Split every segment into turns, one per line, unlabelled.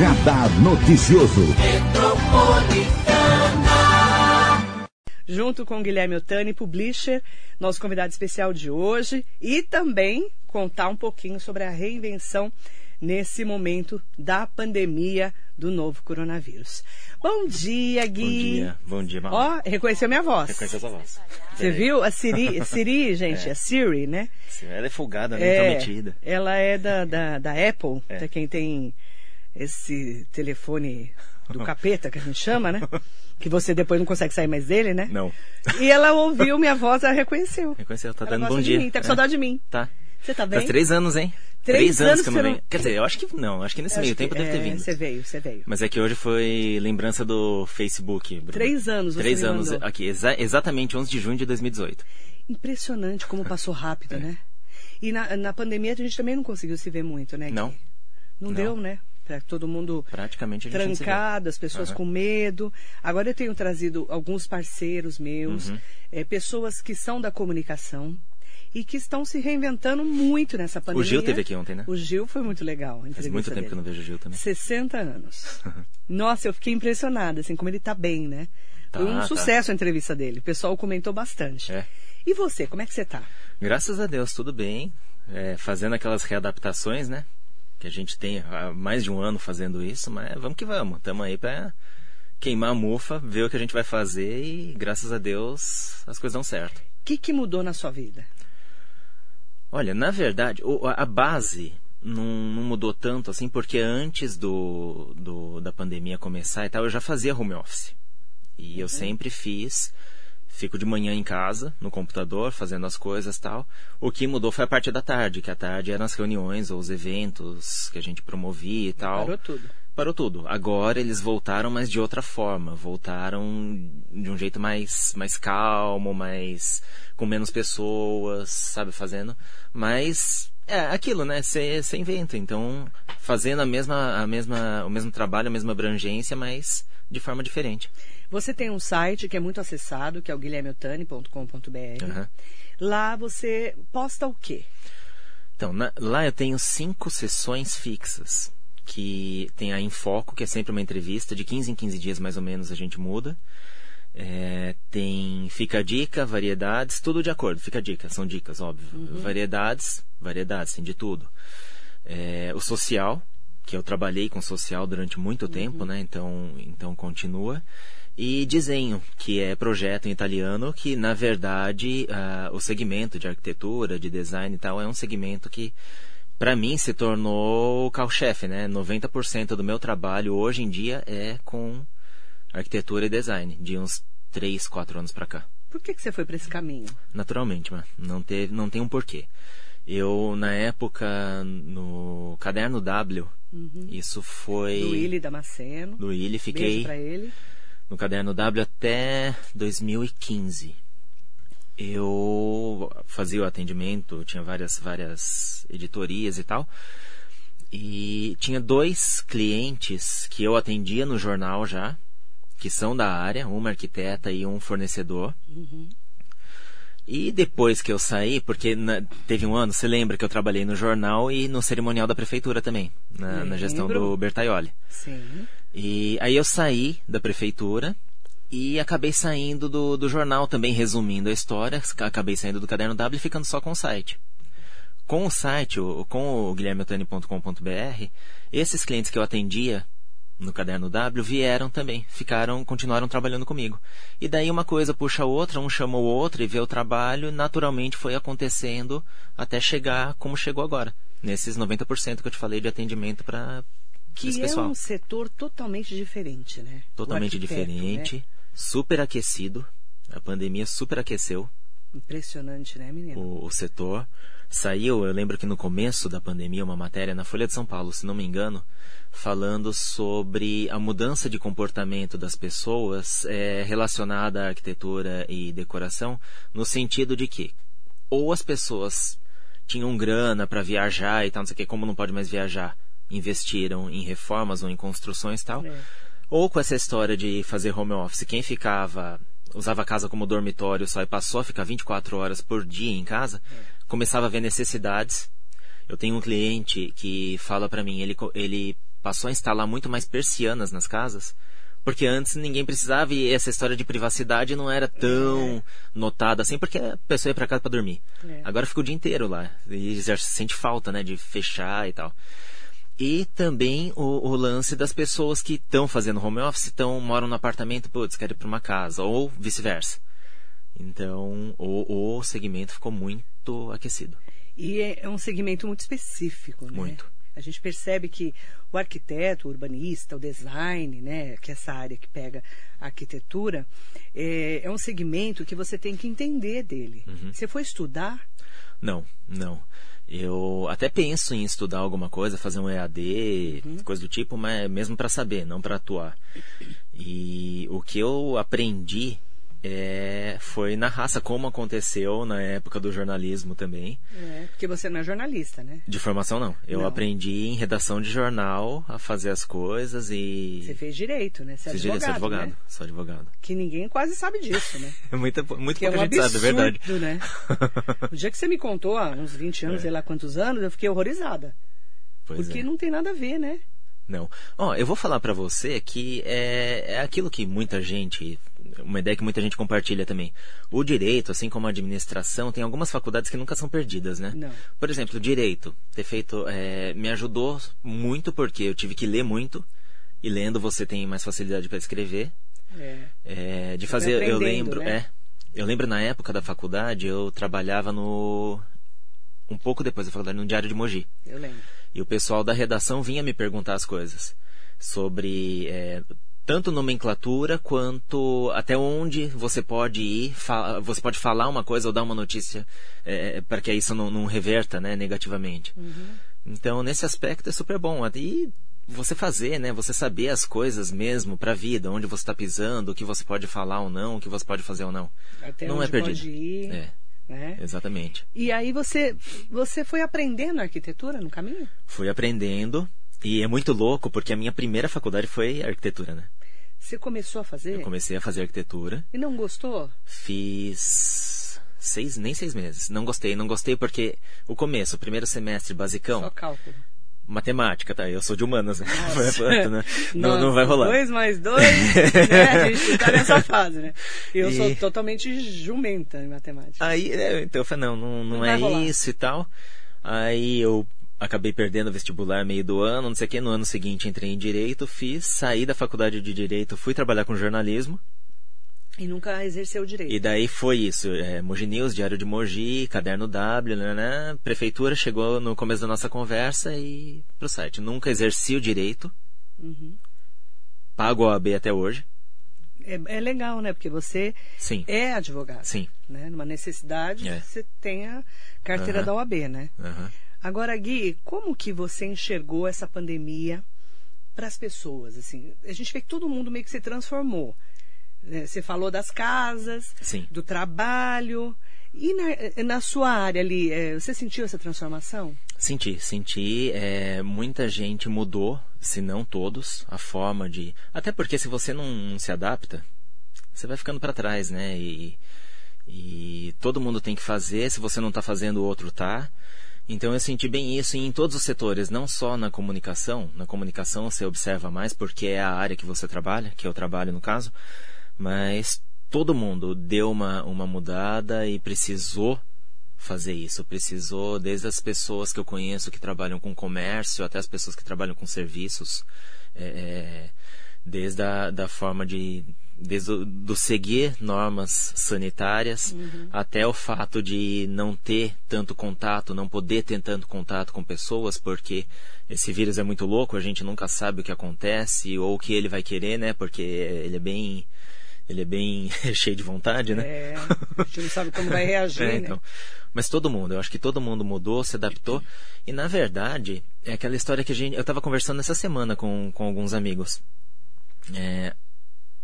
Radar Noticioso.
Junto com Guilherme Otani, publisher, nosso convidado especial de hoje, e também contar um pouquinho sobre a reinvenção nesse momento da pandemia do novo coronavírus. Bom dia, Gui.
Bom dia, bom dia.
Ó, reconheceu minha voz.
Reconheceu sua voz.
Você viu? A Siri, Siri gente, é. a Siri, né?
Ela é folgada, né? É, Intrometida.
Ela é da, da, da Apple,
É.
pra quem tem esse telefone do capeta, que a gente chama, né? Que você depois não consegue sair mais dele, né?
Não.
E ela ouviu minha voz, ela reconheceu.
Reconheceu, tá
Ela
dando bom dia.
mim, tá com
É.
saudade de mim.
Tá.
Você tá bem?
Faz três anos, hein?
Três anos
que eu não venho.
não-
Quer dizer, eu acho que não, acho que nesse
Eu
meio tempo
que-
deve ter
é,
vindo.
Você veio, você veio.
Mas é que hoje foi lembrança do Facebook. Bruno.
Três anos você
Três
me
anos
mandou.
aqui, exa- exatamente 11 de junho de 2018.
Impressionante como passou rápido, né? E na, na pandemia a gente também não conseguiu se ver muito, né?
Não.
Não,
Não.
deu, né? Pra todo mundo
Praticamente
trancado, as pessoas
Aham.
com medo. Agora eu tenho trazido alguns parceiros meus,
Uhum.
eh, pessoas que são da comunicação e que estão se reinventando muito nessa pandemia.
O Gil teve aqui ontem, né?
O Gil foi muito legal.
Faz muito tempo que eu não
dele.
vejo o Gil também.
60 anos. Nossa, eu fiquei impressionada, assim, como ele tá bem, né? Foi
Tá,
um
tá.
sucesso a entrevista dele. O pessoal comentou bastante.
É.
E você, como é que você tá?
Graças a Deus, tudo bem. É, fazendo aquelas readaptações, né? Que a gente tem há mais de um ano fazendo isso, mas vamos que vamos. Estamos aí pra queimar a mufa, ver o que a gente vai fazer e, graças a Deus, as coisas dão certo.
O que, que mudou na sua vida?
Olha, na verdade, a a base não, não mudou tanto assim, porque antes do, do- da pandemia começar e tal, eu já fazia home office. E eu sempre fiz, fico de manhã em casa, no computador, fazendo as coisas e tal. O que mudou foi a parte da tarde, que a tarde eram as reuniões ou os eventos que a gente promovia e tal.
Parou tudo.
Parou tudo. Agora eles voltaram, mas de outra forma. Voltaram de um jeito mais, mais calmo, mais com menos pessoas, sabe, fazendo. Mas é aquilo, né? Você inventa. Então, fazendo a mesma, a mesma, o mesmo trabalho, a mesma abrangência, mas de forma diferente.
Você tem um site que é muito acessado, que é o guilhermeotani.com.br.
Aham.
Lá você posta o quê?
Então, na- lá eu tenho cinco sessões fixas. Que tem a Infoco, que é sempre uma entrevista, de 15 em 15 dias mais ou menos a gente muda. É, tem Fica a Dica, Variedades, tudo de acordo, Fica a Dica, são dicas, óbvio. Variedades, variedades, tem de tudo. É, o Social, que eu trabalhei com social durante muito tempo, né? Então, então continua. E desenho, que é projeto em italiano, que na verdade ah, o segmento de arquitetura, de design e tal, é um segmento que para mim se tornou o carro-chefe, né? 90% do meu trabalho hoje em dia é com arquitetura e design, de uns 3, 4 anos para cá.
Por que, que você foi para esse caminho?
Naturalmente, mas não, teve, não tem um porquê. Eu, na época, no Caderno W, isso foi...
Do Willi Damasceno.
Do Willi,
Beijo
fiquei
pra ele.
No Caderno W até 2015. Eu fazia o atendimento, tinha várias, várias editorias e tal. E tinha dois clientes que eu atendia no jornal já, que são da área, uma arquiteta e um fornecedor. E depois que eu saí, porque na- teve um ano, você lembra que eu trabalhei no jornal e no cerimonial da prefeitura também, na, na gestão do Bertaioli.
Sim.
E aí eu saí da prefeitura e acabei saindo do, do jornal também, resumindo a história. Acabei saindo do Caderno W e ficando só com o site. Com o site, com o guilhermeotani.com.br, esses clientes que eu atendia no Caderno W vieram também, ficaram, continuaram trabalhando comigo. E daí uma coisa puxa a outra, um chama o outro e vê o trabalho, naturalmente foi acontecendo até chegar como chegou agora. Nesses 90% que eu te falei de atendimento para
Que é um setor totalmente diferente, né?
Totalmente diferente,
né?
super aquecido. A pandemia super aqueceu
Impressionante, né, menino?
o, o setor. Saiu, eu lembro que no começo da pandemia, uma matéria na Folha de São Paulo, se não me engano, falando sobre a mudança de comportamento das pessoas eh, relacionada à arquitetura e decoração, no sentido de que ou as pessoas tinham grana para viajar e tal, não sei o que, como não pode mais viajar, investiram em reformas ou em construções tal.
É.
Ou com essa história de fazer home office, quem ficava, usava a casa como dormitório só e passou a ficar 24 horas por dia em casa, começava a ver necessidades. Eu tenho um cliente que fala pra mim, ele, ele passou a instalar muito mais persianas nas casas, porque antes ninguém precisava e essa história de privacidade não era tão é. notada assim, porque a pessoa ia para casa para dormir. É. Agora fica o dia inteiro lá e já sente falta, né, de fechar e tal. E também o, o lance das pessoas que estão fazendo home office, estão moram no apartamento, putz, querem ir para uma casa, ou vice-versa. Então, o, o segmento ficou muito aquecido.
E é, é um segmento muito específico, né?
Muito.
A gente percebe que o arquiteto, o urbanista, o design, né, que é essa área que pega a arquitetura, é, é um segmento que você tem que entender dele. Uhum. Você foi estudar?
Não, não. Eu até penso em estudar alguma coisa, fazer um EAD, uhum. coisa do tipo, mas mesmo para saber, não para atuar. E o que eu aprendi é, foi na raça, como aconteceu na época do jornalismo também.
É, porque você não é jornalista, né?
De formação, não. Eu não. aprendi em redação de jornal a fazer as coisas e.
Você fez direito, né? Você é
Fiz
advogado,
direito, sou advogado.
Né?
Sou advogado.
Que ninguém quase sabe disso, né?
muita, muito
que é
pouca
um
gente
absurdo,
sabe, é verdade.
né? o dia que você me contou, há uns 20 anos, é. sei lá quantos anos, eu fiquei horrorizada. Pois porque é. não tem nada a ver, né?
Não. Ó, eu vou falar para você que é, é aquilo que muita gente, uma ideia que muita gente compartilha também. O direito, assim como a administração, tem algumas faculdades que nunca são perdidas, né?
Não.
Por exemplo, o direito, ter feito, é, me ajudou muito porque eu tive que ler muito e lendo você tem mais facilidade para escrever.
É.
É, de fazer, eu lembro, né? é, eu lembro na época da faculdade eu trabalhava no um pouco depois da faculdade no Diário de Mogi.
Eu lembro.
E o pessoal da redação vinha me perguntar as coisas sobre é, tanto nomenclatura quanto até onde você pode ir, você pode falar uma coisa ou dar uma notícia é, para que isso não, não, reverta né, negativamente.
Uhum.
Então, nesse aspecto é super bom. E você fazer, né? Você saber as coisas mesmo para a vida, onde você está pisando, o que você pode falar ou não, o que você pode fazer ou não.
Até
não
é
perdido.
Pode ir.
É.
Né?
Exatamente.
E aí você, você foi aprendendo arquitetura no caminho?
Fui aprendendo. E é muito louco, porque a minha primeira faculdade foi arquitetura, né?
Você começou a fazer?
Eu comecei a fazer arquitetura.
E não gostou?
Fiz seis, nem seis meses. Não gostei, não gostei porque o começo, o primeiro semestre basicão.
Só cálculo
matemática, tá? Eu sou de humanas, né? né? Não, não, vai rolar.
Dois mais dois, né? A gente tá nessa fase, né? Eu e... sou totalmente jumenta em matemática.
Aí, né, então eu falei, não, não, não, não é isso e tal. Aí eu acabei perdendo o vestibular meio do ano, não sei o que. No ano seguinte entrei em Direito, fiz, saí da faculdade de Direito, fui trabalhar com jornalismo.
E nunca exerceu o direito.
E daí foi isso. É, Mogi News, Diário de Mogi, Caderno W, né, né? Prefeitura chegou no começo da nossa conversa e pro site. Nunca exerci o direito.
Uhum.
Pago a OAB até hoje.
É, é, legal, né? Porque você
Sim.
é advogado.
Sim.
Né? Numa necessidade,
é.
você tem a carteira uhum. da OAB, né?
Uhum.
Agora, Gui, como que você enxergou essa pandemia para as pessoas? Assim, a gente vê que todo mundo meio que se transformou. Né? Você falou das casas,
Sim.
do trabalho. E na, na, sua área ali, é, você sentiu essa transformação?
Senti, senti. É, muita gente mudou, se não todos, a forma de. Até porque se você não, não se adapta, você vai ficando para trás, né? E, e todo mundo tem que fazer. Se você não está fazendo, o outro tá. Então eu senti bem isso em todos os setores, não só na comunicação. Na comunicação você observa mais porque é a área que você trabalha, que eu trabalho no caso mas todo mundo deu uma, uma mudada e precisou fazer isso. Precisou, desde as pessoas que eu conheço que trabalham com comércio, até as pessoas que trabalham com serviços, é, é desde a da forma de desde o, do seguir normas sanitárias
uhum.
até o fato de não ter tanto contato, não poder ter tanto contato com pessoas, porque esse vírus é muito louco, a gente nunca sabe o que acontece ou o que ele vai querer, né? Porque ele é bem ele é bem cheio de vontade, né?
É, a gente não sabe como vai reagir, é, então.
né? Mas todo mundo, eu acho que todo mundo mudou, se adaptou. E na verdade, é aquela história que a gente. Eu estava conversando essa semana com, com alguns amigos. É,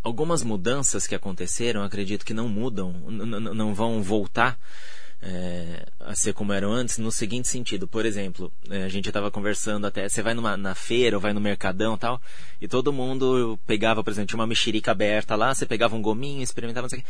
algumas mudanças que aconteceram, acredito que não mudam, não vão voltar é, a ser como eram antes, no seguinte sentido. Por exemplo, é, a gente estava conversando até, você vai numa, na feira ou vai no mercadão tal, e todo mundo pegava, por exemplo, tinha uma mexerica aberta lá, você pegava um gominho, experimentava, não sei o que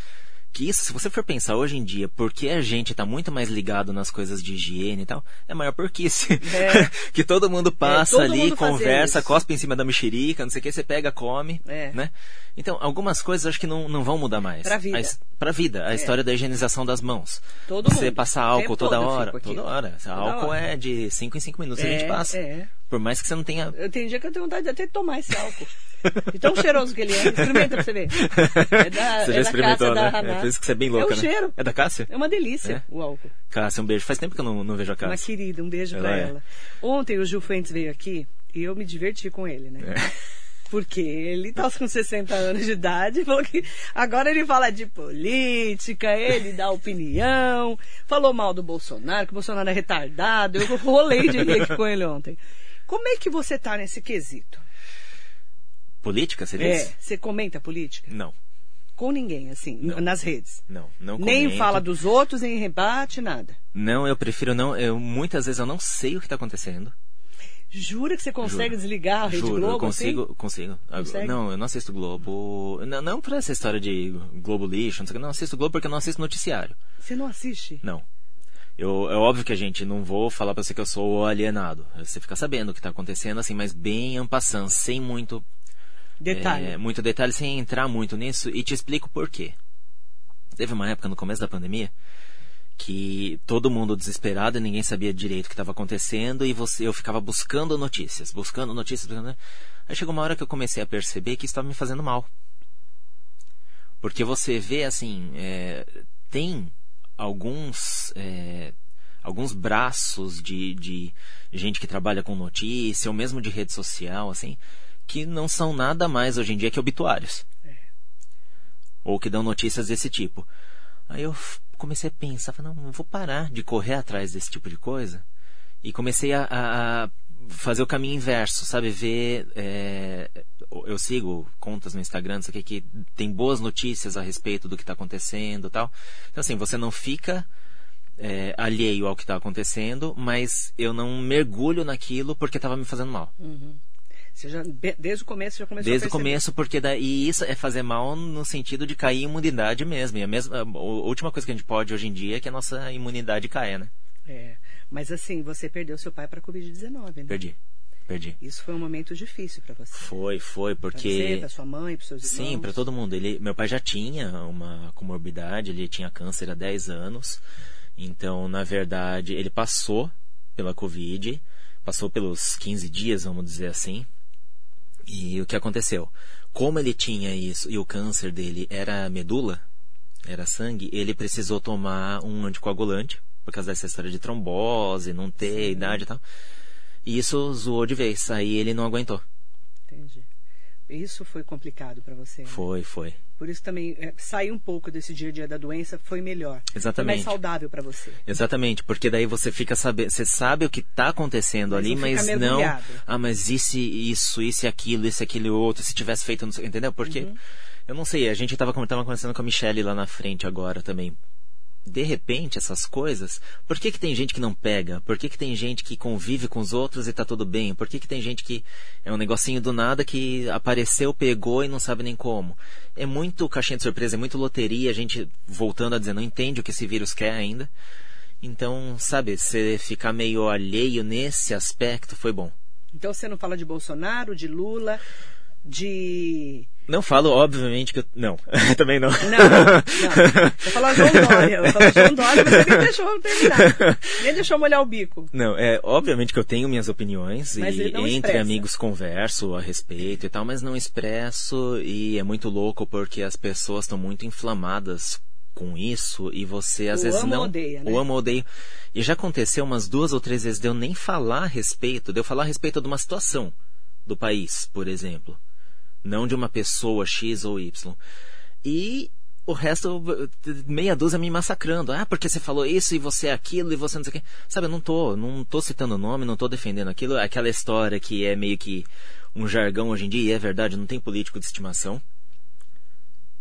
isso, se você for pensar hoje em dia, porque a gente tá muito mais ligado nas coisas de higiene e tal, é maior porquice.
É.
que todo mundo passa
todo
ali,
mundo
conversa, cospe em cima da mexerica, não sei o que, você pega, come,
É.
né? Então, algumas coisas acho que não, não vão mudar mais.
Pra vida. É.
A, pra vida. A história da higienização das mãos.
Todo
você
mundo.
álcool toda hora. Toda hora.
Toda
álcool
hora.
é de 5 em 5 minutos a
É,
gente passa.
é.
Por mais que você não tenha
Eu tenho dia que eu tenho vontade de até tomar esse álcool. De tão cheiroso que ele é. Experimenta pra você ver. É da,
Você
é
já
da
experimentou,
Cássia,
né?
da
É por isso que você é bem louca,
É o
né?
cheiro.
É da Cássia?
É uma delícia
É?
o álcool.
Cássia, um beijo. Faz tempo que eu não, não vejo a
Uma
Cássia.
querida, um beijo
Ela
pra
é.
ela. Ontem o Gil Fuentes veio aqui e eu me diverti com ele, né?
É.
Porque ele tá com 60 anos de idade, falou que agora ele fala de política, ele dá opinião, falou mal do Bolsonaro, que o Bolsonaro é retardado. Eu rolei de rir aqui com ele ontem. Como é que você tá nesse quesito?
Política, você
É,
disse?
você comenta política?
Não,
Com ninguém, assim,
Não.
nas redes.
não, não
Nem
comento.
fala dos outros, nem rebate, nada.
Não, eu prefiro não. Eu, muitas vezes eu não sei o que está acontecendo.
Jura que você consegue
Juro.
desligar a Rede
Juro,
Globo?
eu consigo,
assim?
consigo.
Consegue?
Não, eu não assisto Globo. Não, não essa história de Globo lixo, não sei o que. Não assisto Globo porque eu não assisto noticiário.
Você não assiste?
Não. Eu, é óbvio que a gente não vou falar pra você que eu sou alienado. Você fica sabendo o que tá acontecendo, assim, mas bem en passant, sem muito,
Detalhe.
é, muito detalhe, sem entrar muito nisso, e te explico por quê. Teve uma época no começo da pandemia que todo mundo desesperado e ninguém sabia direito o que estava acontecendo e você, eu ficava buscando notícias, buscando notícias. buscando- Aí chegou uma hora que eu comecei a perceber que isso estava me fazendo mal. Porque você vê assim, é, tem alguns é, alguns braços de, de gente que trabalha com notícia, ou mesmo de rede social, assim, que não são nada mais hoje em dia que obituários. Ou que dão notícias desse tipo. Aí eu comecei a pensar, não, vou parar de correr atrás desse tipo de coisa. E comecei a, a- a fazer o caminho inverso, sabe? Ver. é, eu sigo contas no Instagram, não sei o que, tem boas notícias a respeito do que está acontecendo e tal. Então, assim, você não fica é, alheio ao que está acontecendo, mas eu não mergulho naquilo porque estava me fazendo mal.
Você já, desde o começo já começou
Desde
a
o começo, porque daí isso é fazer mal no sentido de cair a imunidade mesmo. E a, mesma, a última coisa que a gente pode hoje em dia é que a nossa imunidade caia, né?
É. Mas assim, você perdeu seu pai para a Covid-19, né?
Perdi. Perdi.
Isso foi um momento difícil para você.
Foi, foi,
Pra você,
porque.
para sua mãe, para seus irmãos.
Sim, para todo mundo. Ele, meu pai já tinha uma comorbidade, ele tinha câncer há 10 anos. Então, na verdade, ele passou pela Covid, passou pelos 15 dias, vamos dizer assim. E o que aconteceu? Como ele tinha isso e o câncer dele era medula, era sangue, ele precisou tomar um anticoagulante, por causa dessa história de trombose, não ter idade e tal. E isso zoou de vez, aí ele não aguentou.
Entendi. Isso foi complicado para você. né?
Foi, foi.
Por isso também é, sair um pouco desse dia a dia da doença foi melhor. Foi mais
Exatamente.
saudável para você.
Exatamente, porque daí você fica sabendo, você sabe o que está acontecendo
Mas
ali, mas não, ah, mas isso, isso, isso e aquilo, isso e aquele outro, se tivesse feito, não sei, entendeu? Porque
Uhum.
eu não sei, a gente tava, tava conversando com a Michelle lá na frente agora também. De repente, essas coisas, por que que tem gente que não pega? Por que que tem gente que convive com os outros e tá tudo bem? Por que que tem gente que é um negocinho do nada que apareceu, pegou e não sabe nem como? É muito caixinha de surpresa, é muito loteria, a gente, voltando a dizer, não entende o que esse vírus quer ainda. Então, sabe, você ficar meio alheio nesse aspecto foi bom.
Então você não fala de Bolsonaro, de Lula, de.
Não falo, obviamente, que eu... Não, também não.
Não, não. Eu falo João Dória. Eu falo João Dória, mas você nem deixou eu terminar. Nem deixou molhar o bico.
Não, é obviamente que eu tenho minhas opiniões
Mas
e entre
expressa.
amigos converso a respeito e tal, mas não expresso e é muito louco porque as pessoas estão muito inflamadas com isso e você às
O
vezes
ama ou
não
odeia, né?
o amo odeio. E já aconteceu umas duas ou três vezes de eu nem falar a respeito, de eu falar a respeito de uma situação do país, por exemplo, não de uma pessoa X ou Y. E o resto, meia dúzia me massacrando. Ah, porque você falou isso e você é aquilo e você não sei o quê. Sabe, eu não tô, não tô citando o nome, não tô defendendo aquilo. Aquela história que é meio que um jargão hoje em dia, e é verdade, não tem político de estimação.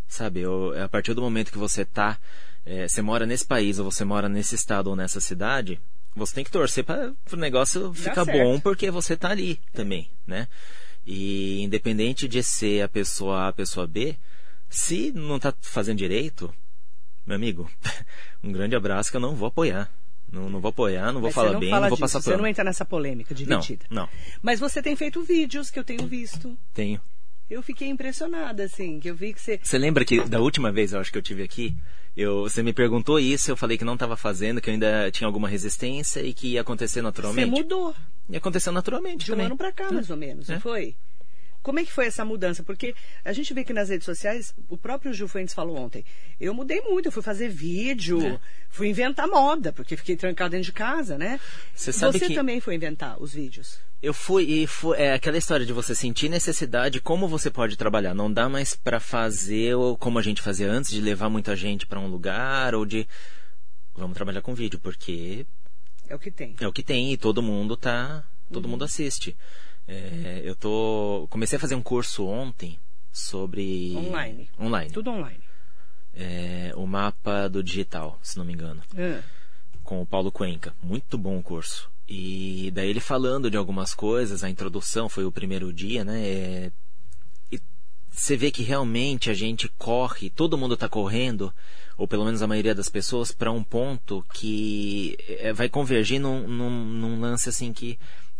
Sabe, eu, a partir do momento que você tá, é, você mora nesse país, ou você mora nesse estado ou nessa cidade, você tem que torcer para o negócio ficar bom porque você tá ali também, né? E independente de ser a pessoa A, a pessoa B, se não tá fazendo direito, Meu amigo, um grande abraço que eu não vou apoiar. Não, não vou apoiar, não vou
Mas
falar
você não
bem,
fala
não vou
disso,
passar
Você não entra nessa polêmica dividida.
Não, não,
Mas você tem feito vídeos que eu tenho visto.
tenho.
Eu fiquei impressionada, assim, que eu vi que você.
Você lembra que da última vez, eu acho que eu tive aqui, eu, você me perguntou isso, eu falei que não estava fazendo, que eu ainda tinha alguma resistência e que ia acontecer
Você
naturalmente.
mudou
E aconteceu naturalmente
de um
também.
ano pra cá, mais ou menos, não
É.
foi? Como é que foi essa mudança? Porque a gente vê que nas redes sociais, o próprio Gil Fuentes falou ontem, eu mudei muito, eu fui fazer vídeo,
É.
fui inventar moda, porque fiquei trancado dentro de casa, né?
Você sabe
Você
que-
também foi inventar os vídeos.
Eu fui e foi, é aquela história de você sentir necessidade, como você pode trabalhar. Não dá mais pra fazer como a gente fazia antes, de levar muita gente pra um lugar ou de vamos trabalhar com vídeo, porque
É o que tem.
é o que tem e todo mundo tá, todo mundo assiste. É, eu tô comecei a fazer um curso ontem sobre
Online.
online,
Tudo online.
É, o mapa do digital, se não me engano
Ah,
com o Paulo Cuenca. Muito bom o curso. E daí ele falando de algumas coisas, a introdução foi o primeiro dia, né? É, E você vê que realmente a gente corre, todo mundo está correndo, ou pelo menos a maioria das pessoas, para um ponto que é, vai convergir num, num, num lance assim que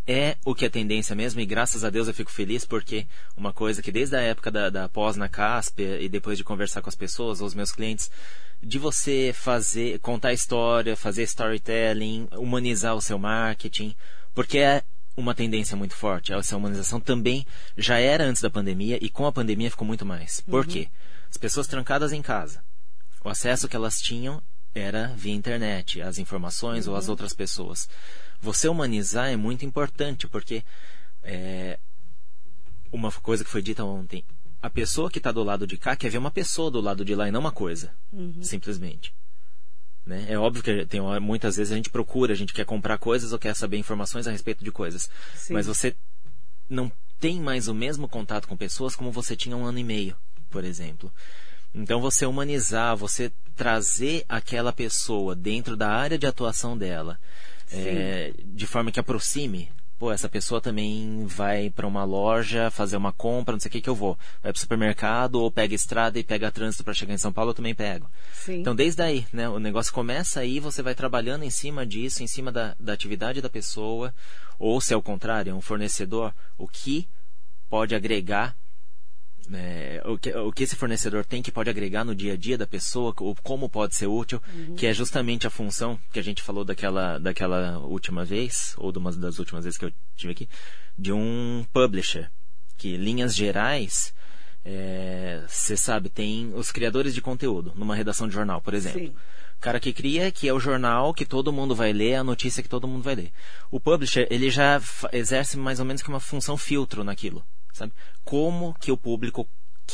é o que é tendência mesmo, e graças a Deus eu fico feliz porque uma coisa que desde a época da, da pós na CASP e depois de conversar com as pessoas, ou os meus clientes, de você fazer, contar história, fazer storytelling, humanizar o seu marketing, porque é uma tendência muito forte. Essa humanização também já era antes da pandemia e com a pandemia ficou muito mais. Por quê? As pessoas trancadas em casa. O acesso que elas tinham era via internet, as informações ou as outras pessoas. Você humanizar é muito importante, porque é, uma coisa que foi dita ontem, a pessoa que está do lado de cá quer ver uma pessoa do lado de lá e não uma coisa, simplesmente. Né? É óbvio que tem muitas vezes a gente procura, a gente quer comprar coisas ou quer saber informações a respeito de coisas,
Sim.
mas você não tem mais o mesmo contato com pessoas como você tinha um ano e meio, por exemplo. Então você humanizar, você trazer aquela pessoa dentro da área de atuação dela, é, de forma que aproxime. Pô, essa pessoa também vai para uma loja fazer uma compra, não sei o que que eu vou. Vai para o supermercado ou pega estrada e pega trânsito para chegar em São Paulo, eu também pego.
Sim.
Então, desde aí, né, o negócio começa aí, você vai trabalhando em cima disso, em cima da, da atividade da pessoa, ou se é o contrário, é um fornecedor, o que pode agregar, né, o, que, o que esse fornecedor tem que pode agregar no dia a dia da pessoa, o, como pode ser útil, que é justamente a função que a gente falou daquela, daquela última vez, ou de uma das últimas vezes que eu tive aqui, de um publisher, que linhas gerais você sabe, tem os criadores de conteúdo numa redação de jornal, por exemplo.
Sim.
O cara que cria, que é o jornal que todo mundo vai ler, a notícia que todo mundo vai ler. O publisher, ele já exerce mais ou menos que uma função filtro naquilo, sabe? Como que o público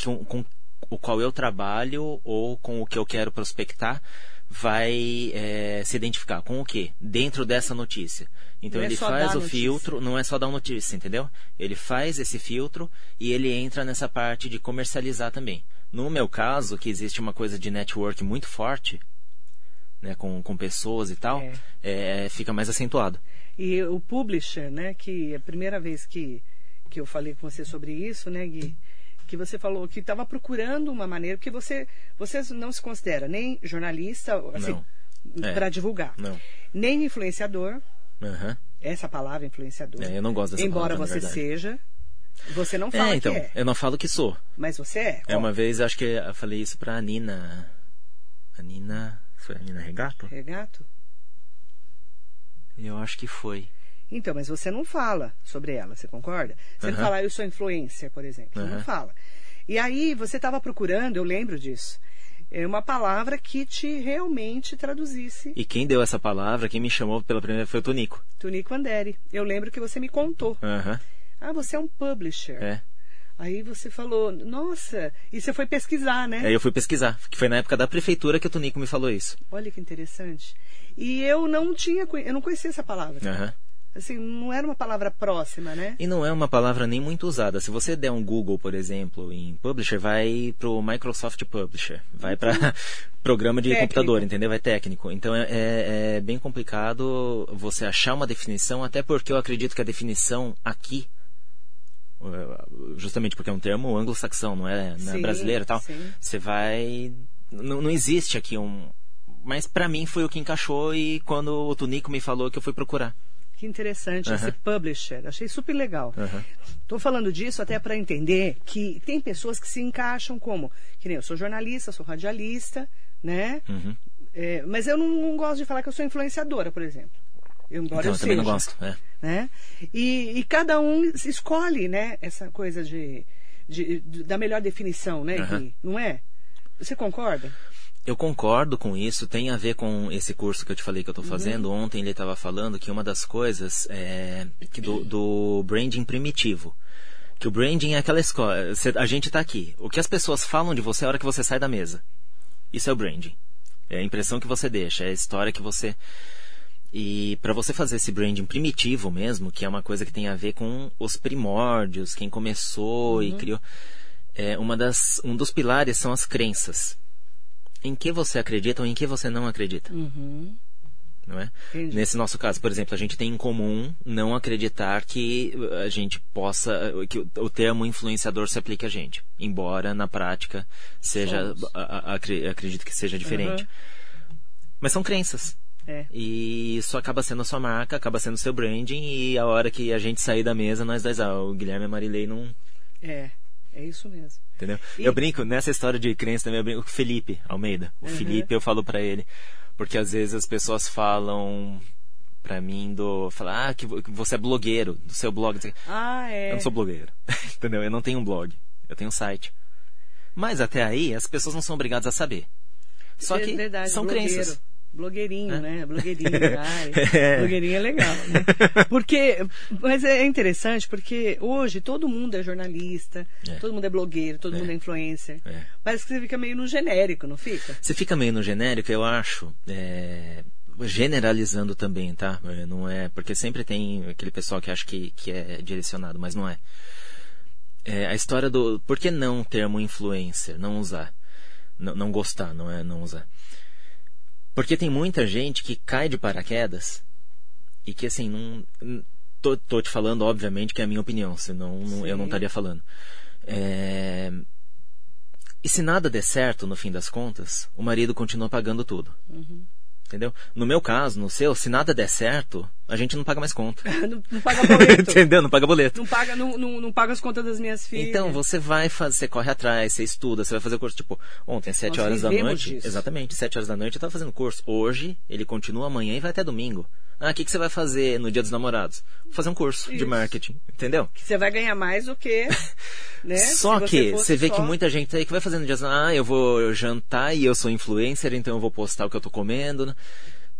com, com o qual eu trabalho ou com o que eu quero prospectar vai eh, se identificar com o que dentro dessa notícia. Então
Não é
ele
só
faz o
notícia.
filtro, não é só dar uma notícia, entendeu? Ele faz esse filtro e ele entra nessa parte de comercializar também. No meu caso, que existe uma coisa de network muito forte, né, com, com pessoas e tal,
É.
é, fica mais acentuado.
E o publisher, né, que é a primeira vez que, que eu falei com você sobre isso, né, Gui? Que você falou que estava procurando uma maneira, porque você, você não se considera nem jornalista, assim.
É.
para divulgar,
Não.
nem influenciador,
Aham.
essa palavra influenciador.
É, eu não gosto dessa
Embora
palavra,
você seja, você não fala
É, então,
que é,
eu não falo que sou.
mas você é.
É uma vez, acho que eu falei isso pra Nina. A Nina. Foi a Nina Regato?
Regato?
Eu acho que foi.
Então, mas você não fala sobre ela, você concorda? Você não
Aham.
fala, eu sou influencer, por exemplo. Você não fala. E aí você estava procurando, eu lembro disso, é uma palavra que te realmente traduzisse.
E quem deu essa palavra, quem me chamou pela primeira vez foi o Tonico.
Tunico Anderi. Eu lembro que você me contou.
Aham.
Ah, você é um publisher.
É.
Aí você falou, nossa, e você foi pesquisar, né?
Aí eu fui pesquisar, que foi na época da prefeitura que o Tonico me falou isso.
Olha que interessante. E eu não tinha, eu não conhecia essa palavra.
Aham.
Assim, não era uma palavra próxima, né?
E não é uma palavra nem muito usada. Se você der um Google, por exemplo, em Publisher, vai pro Microsoft Publisher. Vai para programa de
Técnico.
computador, entendeu? Vai técnico. Então é, é- é bem complicado você achar uma definição, até porque eu acredito que a definição aqui, eh, justamente porque é um termo anglo-saxão, não é, não é
Sim,
brasileiro e tal,
sim.
você vai não, não existe aqui um. Mas para mim foi o que encaixou e quando o Tunico me falou que eu fui procurar.
Que interessante
Uhum.
esse publisher. Achei super legal.
Uhum.
Estou falando disso até para entender que tem pessoas que se encaixam como, que nem eu sou jornalista, sou radialista, né?
Uhum.
É, mas eu não, não gosto de falar que eu sou influenciadora, por exemplo. Eu, embora
Então,
eu
eu também
seja,
não gosto. É.
né? E, e cada um escolhe, né? Essa coisa de, de- de- da melhor definição, né?
Uhum.
Gui? Não é? Você concorda?
Eu concordo com isso, tem a ver com esse curso que eu te falei que eu estou fazendo. Ontem ele estava falando que uma das coisas é do, do branding primitivo. Que o branding é aquela escola. A gente está aqui. O que as pessoas falam de você é a hora que você sai da mesa. Isso é o branding. É a impressão que você deixa, é a história que você. E para você fazer esse branding primitivo mesmo, que é uma coisa que tem a ver com os primórdios, quem começou e criou, é uma das um dos pilares são as crenças. Em que você acredita ou em que você não acredita,
Uhum.
não é?
Entendi.
Nesse nosso caso, por exemplo, a gente tem em comum não acreditar que a gente possa que o- termo influenciador se aplique a gente, embora na prática seja a- a- acre- acredito que seja diferente.
Uhum.
Mas são crenças.
É.
E isso acaba sendo a sua marca, acaba sendo o seu branding, e a hora que a gente sair da mesa, nós dois, ah, o Guilherme e a Marilei não.
É. É isso mesmo.
Entendeu?
E-
Eu brinco, nessa história de crença também, eu brinco com o Felipe Almeida. O
Uhum.
Felipe, eu falo pra ele, porque às vezes as pessoas falam pra mim do. Falar, ah, que vo- que você é blogueiro, do seu blog.
Ah, é.
Eu não sou blogueiro. Entendeu? Eu não tenho um blog. Eu tenho um site. Mas até aí, as pessoas não são obrigadas a saber. Só
É
que
verdade,
são
blogueiro.
crenças.
Blogueirinho,
É.
né? Blogueirinho. Ai,
É.
Blogueirinho é legal, né? Porque, mas é interessante porque hoje todo mundo é jornalista,
É.
todo mundo é blogueiro, todo
É.
mundo é influencer.
É.
Parece que você fica meio no genérico, não fica?
Você fica meio no genérico, eu acho. é, generalizando também, tá? Não é. Porque sempre tem aquele pessoal que acha que, que é direcionado, mas não é. É, a história do. Por que não o termo influencer? Não usar. Não, não gostar, não é não usar. Porque tem muita gente que cai de paraquedas e que assim, não. Tô, tô te falando, obviamente, que é a minha opinião, senão não- eu não estaria falando. É, e se nada der certo, no fim das contas, o marido continua pagando tudo. Entendeu? No meu caso, no seu, se nada der certo, a gente não paga mais conta.
não, não paga boleto.
Entendeu? Não paga boleto.
não, paga, não, não, não paga as contas das minhas filhas.
Então, você vai fazer, você corre atrás, você estuda, você vai fazer curso, tipo, ontem, às 7
Nós
horas da noite.
disso.
Exatamente, 7 horas da noite eu tava fazendo curso. Hoje, ele continua amanhã e vai até domingo. Ah, o que, que você vai fazer no dia dos namorados? Vou fazer um curso de
Isso.
marketing. Entendeu?
Que você vai ganhar mais do que. Né?
Só
Se
que você vê
só-
que muita gente aí que vai fazendo dias, ah, eu vou jantar e eu sou influencer, então eu vou postar o que eu tô comendo. né?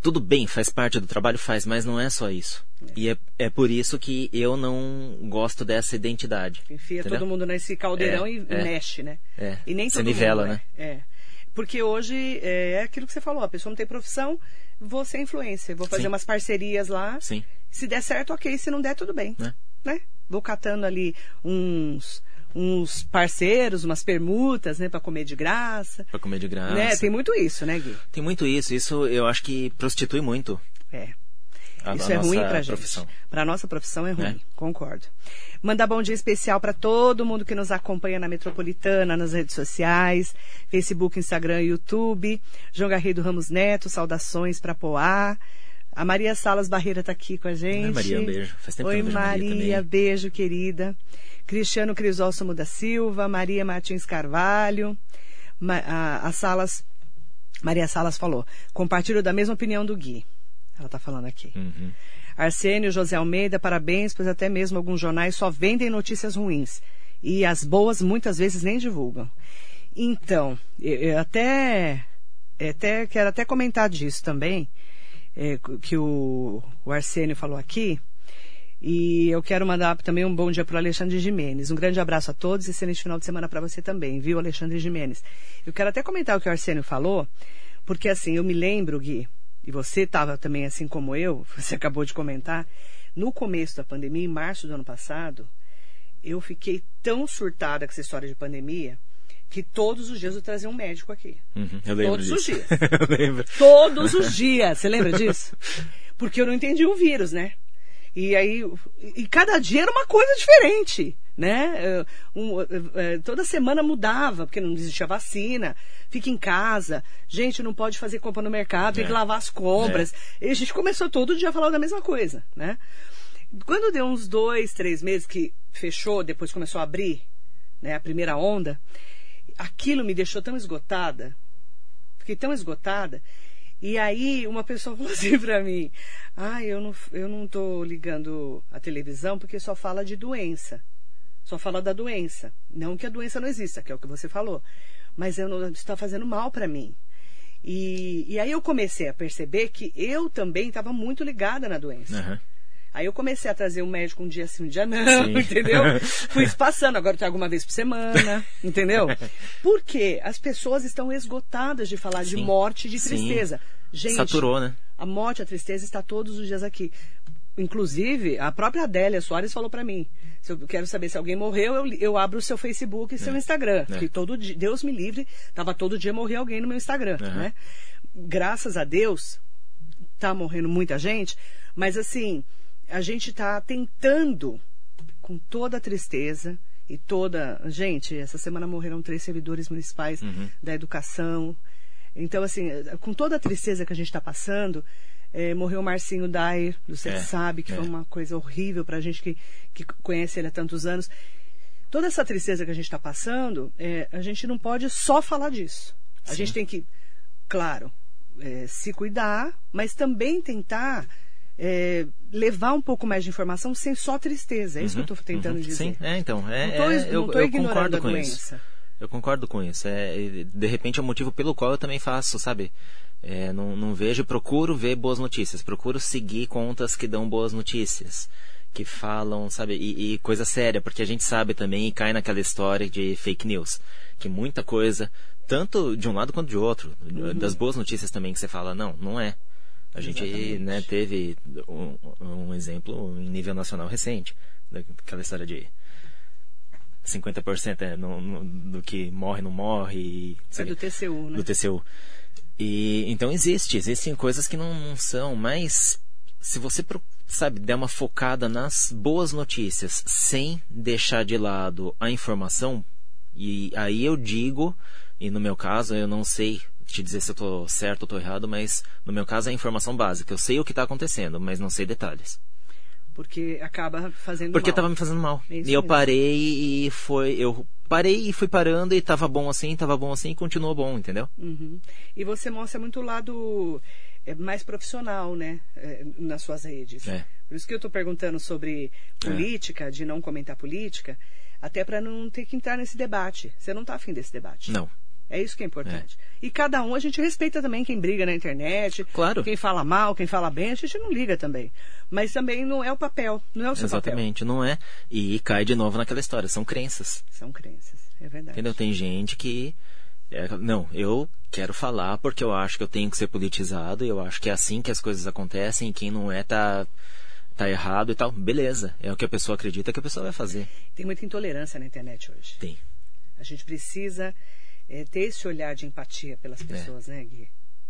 Tudo bem, faz parte do trabalho, faz, mas não é só isso. E é, é por isso que eu não gosto dessa identidade.
Enfia
entendeu?
todo mundo nesse caldeirão
É,
e
é.
mexe, né?
É.
E nem
Você nivela,
mundo
né?
É. é. Porque hoje é aquilo que você falou, a pessoa não tem profissão, vou ser influencer, vou fazer
Sim.
umas parcerias lá.
Sim.
Se der certo, ok. Se não der, tudo bem.
Né?
Né? Vou catando ali uns, uns parceiros, umas permutas, né? Pra comer de graça.
Pra comer de graça.
Né? Tem muito isso, né, Gui?
Tem muito isso. Isso eu acho que prostitui muito
É.
a,
Isso
a
é ruim pra
profissão.
gente. Pra nossa profissão é ruim,
É.
concordo. Mandar bom dia especial para todo mundo que nos acompanha na Metropolitana, nas redes sociais, Facebook, Instagram, YouTube. João Garrido Ramos Neto, saudações para Poá. A Maria Salas Barreira tá aqui com a gente.
Oi, Maria, beijo. Faz tempo que
Oi,
eu vejo a Maria
Maria, beijo, querida. Cristiano Crisóstomo da Silva, Maria Martins Carvalho, Ma- a, a Salas, Maria Salas falou, compartilho da mesma opinião do Gui. Ela tá falando aqui.
Uhum.
Arsênio José Almeida, parabéns, pois até mesmo alguns jornais só vendem notícias ruins. E as boas muitas vezes nem divulgam. Então, eu, eu até, eu até quero até comentar disso também, é, que o, o Arsênio falou aqui. E eu quero mandar também um bom dia para o Alexandre Jimenez. Um grande abraço a todos e excelente final de semana para você também, viu, Alexandre Jimenez? Eu quero até comentar o que o Arsênio falou, porque assim, eu me lembro, Gui, e você estava também assim como eu, você acabou de comentar, no começo da pandemia, em março do ano passado, eu fiquei tão surtada com essa história de pandemia que todos os dias eu trazia um médico aqui.
Uhum, eu lembro
Todos os
disso.
dias.
eu lembro.
Todos os dias. Você lembra disso? Porque eu não entendi o vírus, né? E aí, e cada dia era uma coisa diferente. né? Um, toda semana mudava, porque não existia vacina. Fica em casa. Gente, não pode fazer compra no mercado, tem é. que lavar as compras. É. E a gente começou todo dia a falar da mesma coisa, né? Quando deu uns dois, três meses que fechou, depois começou a abrir, né, a primeira onda, aquilo me deixou tão esgotada. Fiquei tão esgotada. E aí uma pessoa falou assim para mim: "Ah, eu não eu não tô ligando a televisão porque só fala de doença. Só fala da doença. Não que a doença não exista, que é o que você falou, mas eu não está fazendo mal para mim. E, e aí eu comecei a perceber que eu também estava muito ligada na doença. Uhum. Aí eu comecei a trazer o um médico um dia sim, um dia não, sim. entendeu? Fui espaçando, agora eu trago uma vez por semana, entendeu? Porque as pessoas estão esgotadas de falar sim. de morte e de tristeza. Sim. Gente,
Saturou, né?
A morte, a tristeza está todos os dias aqui. Inclusive, a própria Adélia Soares falou para mim: se eu quero saber se alguém morreu, eu, eu abro o seu Facebook e seu é. Instagram. É. Que todo dia, Deus me livre, tava todo dia morrer alguém no meu Instagram, uhum. né? Graças a Deus, tá morrendo muita gente, mas assim, a gente está tentando, com toda a tristeza e toda. Gente, essa semana morreram três servidores municipais uhum. da educação. Então, assim, com toda a tristeza que a gente está passando, é, morreu o Marcinho Dyer, do Você é, Sabe, que é. foi uma coisa horrível para a gente que, que conhece ele há tantos anos. Toda essa tristeza que a gente está passando, é, a gente não pode só falar disso. A Sim. gente tem que, claro, é, se cuidar, mas também tentar é, levar um pouco mais de informação sem só tristeza. É isso
uhum,
que eu estou tentando
uhum,
dizer.
Sim, é, então. É, não tô, é, eu, concordo com isso. Eu concordo com isso. É, de repente é o motivo pelo qual eu também faço, sabe? É, não, não vejo, procuro ver boas notícias, procuro seguir contas que dão boas notícias, que falam, sabe, e, e, coisa séria, porque a gente sabe também e cai naquela história de fake news, que muita coisa, tanto de um lado quanto de outro, uhum. das boas notícias também que você fala, não, não é. A gente né, teve um, um, exemplo em nível nacional recente, daquela história de 50% é no, no, do que morre não morre.
É do TCU, né?
Do TCU. E, então existe, existem coisas que não, não são, mas se você sabe der uma focada nas boas notícias sem deixar de lado a informação, e aí eu digo, e no meu caso eu não sei te dizer se eu estou certo ou estou errado, mas no meu caso é informação básica. Eu sei o que está acontecendo, mas não sei detalhes.
Porque acaba fazendo
Porque
mal.
estava me fazendo mal. É e eu parei e foi. Eu parei e fui parando e estava bom assim, estava bom assim e continuou bom, entendeu?
Uhum. E você mostra muito o lado é, mais profissional, né? É, nas suas redes. É. Por isso que eu estou perguntando sobre política, de não comentar política, até para não ter que entrar nesse debate. Você não está afim desse debate.
Não.
É isso que é importante. É. E cada um, a gente respeita também quem briga na internet.
Claro.
Quem fala mal, quem fala bem, a gente não liga também. Mas também não é o papel, não é o seu
Exatamente,
papel.
não é. E cai de novo naquela história, são crenças.
São crenças, é verdade.
Entendeu? Tem gente que. É, não, eu quero falar porque eu acho que eu tenho que ser politizado, e eu acho que é assim que as coisas acontecem, e quem não é tá tá errado e tal. Beleza, é o que a pessoa acredita que a pessoa vai fazer.
Tem muita intolerância na internet hoje.
Tem.
A gente precisa é, ter esse olhar de empatia pelas é. pessoas, é. né, Gui?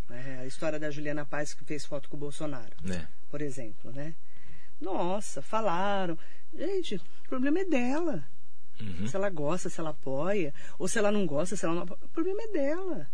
É, a história da Juliana Paz que fez foto com o Bolsonaro,
é.
por exemplo, né? Nossa, falaram. Gente, o problema é dela. Uhum. Se ela gosta, se ela apoia, ou se ela não gosta, se ela não apoia. O problema é dela.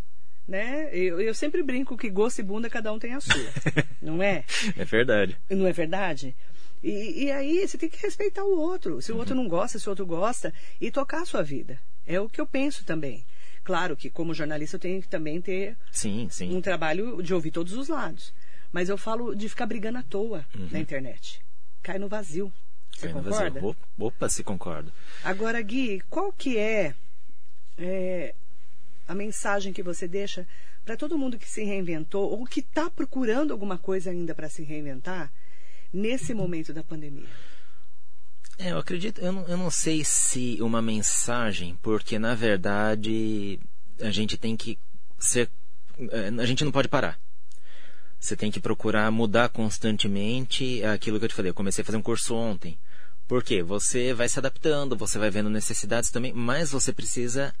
Né? Eu, eu sempre brinco que gosto e bunda cada um tem a sua. não é?
É verdade.
Não é verdade? E, e, aí você tem que respeitar o outro. Se o outro não gosta, se o outro gosta, e tocar a sua vida. É o que eu penso também. Claro que, como jornalista, eu tenho que também ter
sim, sim.
um trabalho de ouvir todos os lados. Mas eu falo de ficar brigando à toa uhum. na internet. Cai no vazio. Você Cai concorda?
Vazio. Opa, se concordo.
Agora, Gui, qual que é, é a mensagem que você deixa para todo mundo que se reinventou ou que está procurando alguma coisa ainda para se reinventar nesse momento da pandemia?
É, eu acredito, eu não, eu não sei se uma mensagem, porque na verdade a gente tem que ser. É, a gente não pode parar. Você tem que procurar mudar constantemente aquilo que eu te falei. Eu comecei a fazer um curso ontem. Por quê? Você vai se adaptando, você vai vendo necessidades também, mas você precisa.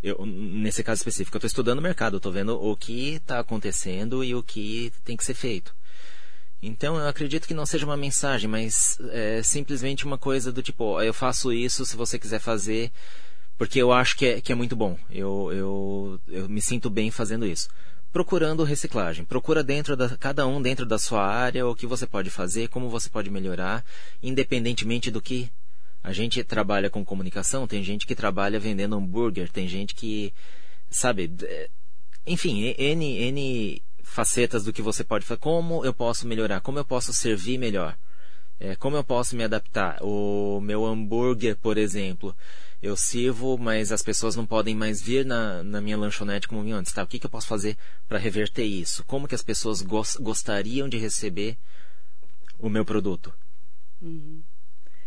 Eu, nesse caso específico, eu estou estudando o mercado, estou vendo o que está acontecendo e o que tem que ser feito. Então eu acredito que não seja uma mensagem, mas é simplesmente uma coisa do tipo, ó, eu faço isso se você quiser fazer, porque eu acho que é, que é muito bom. Eu, eu, eu me sinto bem fazendo isso. Procurando reciclagem. Procura dentro da, cada um dentro da sua área o que você pode fazer, como você pode melhorar, independentemente do que a gente trabalha com comunicação, tem gente que trabalha vendendo hambúrguer, tem gente que, sabe, enfim, N, N facetas do que você pode fazer. Como eu posso melhorar? Como eu posso servir melhor? É, como eu posso me adaptar? O meu hambúrguer, por exemplo, eu sirvo, mas as pessoas não podem mais vir na, na minha lanchonete como vinham antes. Tá? O que, que eu posso fazer para reverter isso? Como que as pessoas gos, gostariam de receber o meu produto? Uhum.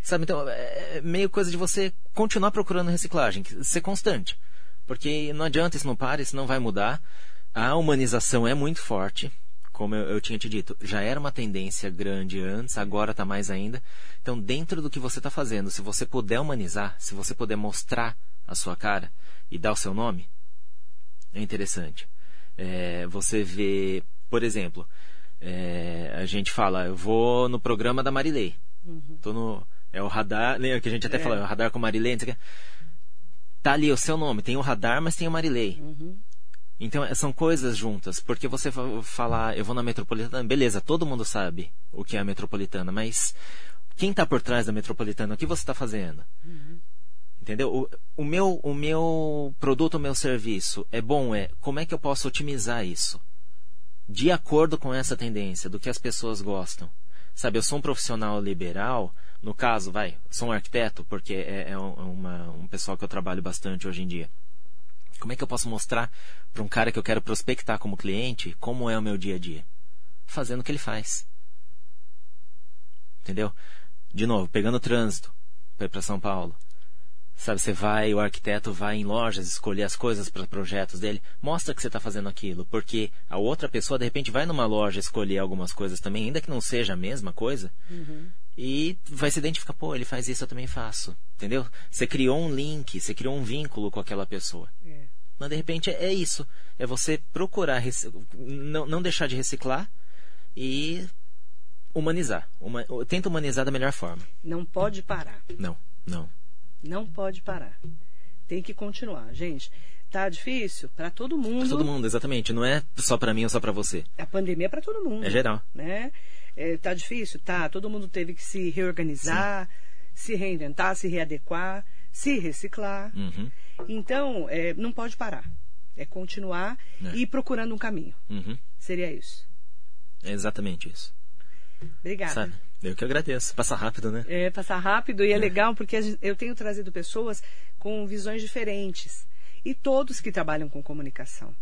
Sabe, então, é meio coisa de você continuar procurando reciclagem, ser constante. Porque não adianta, isso não para, isso não vai mudar. A humanização é muito forte, como eu, eu tinha te dito. Já era uma tendência grande antes, agora está mais ainda. Então, dentro do que você está fazendo, se você puder humanizar, se você puder mostrar a sua cara e dar o seu nome, é interessante. É, você vê, por exemplo, é, a gente fala, eu vou no programa da Marilei. Uhum. Tô no, é o radar, né, que a gente até é. fala, é o radar com Marilei, não sei o que tá ali o seu nome. Tem o radar, mas tem o Marilei. Uhum. Então é, são coisas juntas. Porque você falar, eu vou na metropolitana, beleza, todo mundo sabe o que é a metropolitana, mas quem está por trás da metropolitana? O que você está fazendo? Uhum. Entendeu? O, o, meu, o meu produto, o meu serviço é bom, é como é que eu posso otimizar isso? De acordo com essa tendência, do que as pessoas gostam. Sabe, eu sou um profissional liberal, no caso, vai, sou um arquiteto, porque é, é uma, um pessoal que eu trabalho bastante hoje em dia. Como é que eu posso mostrar para um cara que eu quero prospectar como cliente como é o meu dia a dia? Fazendo o que ele faz. Entendeu? De novo, pegando o trânsito para ir para São Paulo. Sabe, você vai, o arquiteto vai em lojas escolher as coisas para projetos dele. Mostra que você está fazendo aquilo, porque a outra pessoa de repente vai numa loja escolher algumas coisas também, ainda que não seja a mesma coisa. Uhum e vai se identificar, pô, ele faz isso, eu também faço. Entendeu? Você criou um link, você criou um vínculo com aquela pessoa. É. Mas de repente é isso. É você procurar não, não deixar de reciclar e humanizar. Uma, tenta humanizar da melhor forma.
Não pode parar.
Não, não.
Não pode parar. Tem que continuar. Gente, tá difícil para todo mundo. Para
todo mundo, exatamente. Não é só para mim ou só para você.
A pandemia é para todo mundo.
É geral.
Né? É, tá difícil? Tá. Todo mundo teve que se reorganizar, Sim. se reinventar, se readequar, se reciclar. Uhum. Então, é, não pode parar. É continuar é. e ir procurando um caminho. Uhum. Seria isso.
É exatamente isso.
Obrigada. Sabe?
Eu que agradeço. Passa rápido, né?
É, passa rápido e é, é. legal porque eu tenho trazido pessoas com visões diferentes. E todos que trabalham com comunicação.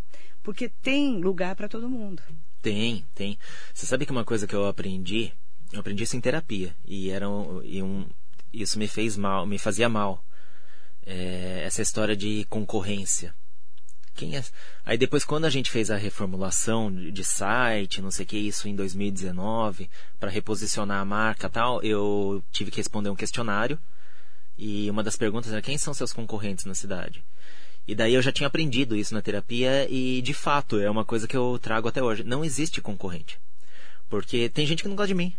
Porque tem lugar para todo mundo.
Tem, tem. Você sabe que uma coisa que eu aprendi, eu aprendi isso em terapia e era um, e um isso me fez mal, me fazia mal. É, essa história de concorrência. É? Aí depois quando a gente fez a reformulação de, de site, não sei o que, isso em 2019, para reposicionar a marca tal, eu tive que responder um questionário. E uma das perguntas era quem são seus concorrentes na cidade? E daí eu já tinha aprendido isso na terapia e, de fato, é uma coisa que eu trago até hoje. Não existe concorrente. Porque tem gente que não gosta de mim.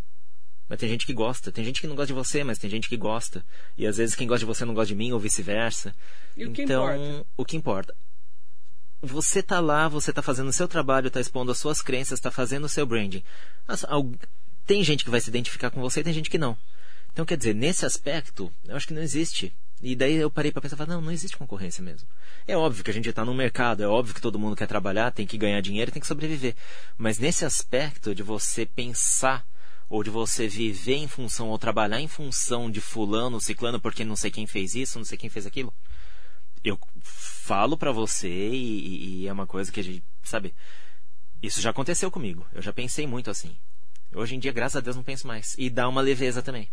Mas tem gente que gosta. Tem gente que não gosta de você, mas tem gente que gosta. E às vezes quem gosta de você não gosta de mim, ou vice-versa.
E
o
que
então,
importa?
o que importa? Você tá lá, você tá fazendo o seu trabalho, tá expondo as suas crenças, tá fazendo o seu branding. Tem gente que vai se identificar com você e tem gente que não. Então, quer dizer, nesse aspecto, eu acho que não existe e daí eu parei para pensar, não, não existe concorrência mesmo. É óbvio que a gente está no mercado, é óbvio que todo mundo quer trabalhar, tem que ganhar dinheiro, tem que sobreviver. Mas nesse aspecto de você pensar ou de você viver em função ou trabalhar em função de fulano, ciclano, porque não sei quem fez isso, não sei quem fez aquilo, eu falo para você e, e, é uma coisa que a gente, sabe, isso já aconteceu comigo. Eu já pensei muito assim. Hoje em dia, graças a Deus, não penso mais. E dá uma leveza também.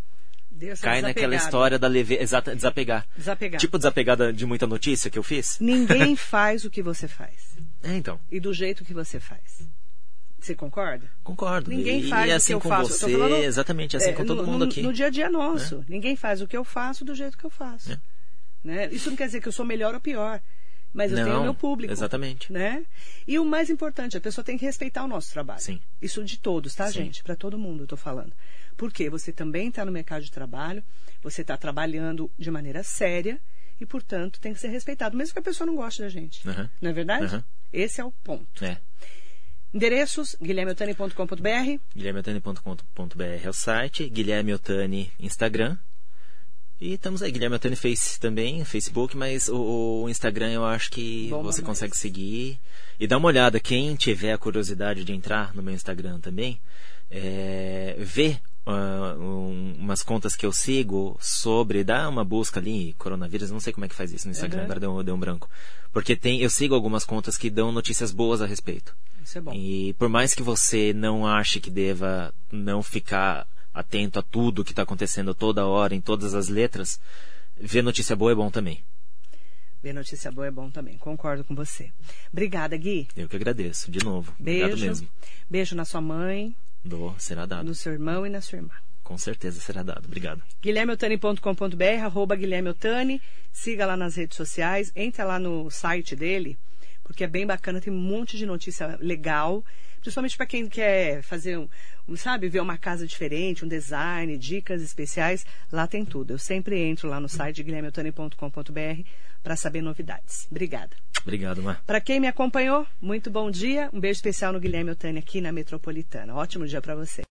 Deus
Cai naquela história da leve... Exata, desapegar.
Desapegar.
Tipo desapegada de muita notícia que eu fiz.
Ninguém faz o que você faz.
É, então.
E do jeito que você faz. Você concorda?
Concordo.
Ninguém
e,
faz
e
assim
o que
eu
eu
faço.
Você, falando, exatamente, assim é, com todo
no,
mundo aqui.
No dia a dia nosso. É. Ninguém faz o que eu faço do jeito que eu faço. É. Né? Isso não quer dizer que eu sou melhor ou pior. mas eu
Não,
tenho o meu público.
exatamente.
Né? E o mais importante, a pessoa tem que respeitar o nosso trabalho.
Sim.
Isso de todos, tá,
Sim.
gente? Para todo mundo eu tô falando. Porque você também está no mercado de trabalho, você está trabalhando de maneira séria e, portanto, tem que ser respeitado, mesmo que a pessoa não goste da gente.
Aham.
Não é verdade?
Aham.
Esse é o ponto.
É.
Endereços, guilhermeotani.com.br.
guilhermeotani.com.br é o site, Guilherme Otani Instagram. E estamos aí, Guilherme Otani Face também, Facebook, mas o, o Instagram eu acho que
Bomba
você
mais.
consegue seguir. E dá uma olhada, quem tiver a curiosidade de entrar no meu Instagram também, é, vê ah, um- umas contas que eu sigo sobre, dá uma busca ali, coronavírus, não sei como é que faz isso no Instagram,
Uhum.
agora deu, deu um branco. Porque tem, eu sigo algumas contas que dão notícias boas a respeito.
Isso é bom.
E por mais que você não ache que deva não ficar atento a tudo que está acontecendo toda hora, em todas as letras, ver notícia boa é bom também.
Ver notícia boa é bom também. Concordo com você. Obrigada, Gui.
Eu que agradeço, de novo. Obrigado
Beijo.
mesmo.
Beijo na sua mãe,
Dou, será dado.
no seu irmão e na sua irmã.
Com certeza será dado. Obrigado.
guilhermeotani.com.br, arroba Guilherme Otani. Siga lá nas redes sociais, entra lá no site dele, porque é bem bacana, tem um monte de notícia legal, principalmente para quem quer fazer um, um, sabe, ver uma casa diferente, um design, dicas especiais, lá tem tudo. Eu sempre entro lá no site guilhermeotani.com.br para saber novidades. Obrigada.
Obrigado, Mar.
Para quem me acompanhou, muito bom dia. Um beijo especial no Guilherme Otani aqui na Metropolitana. Ótimo dia para você.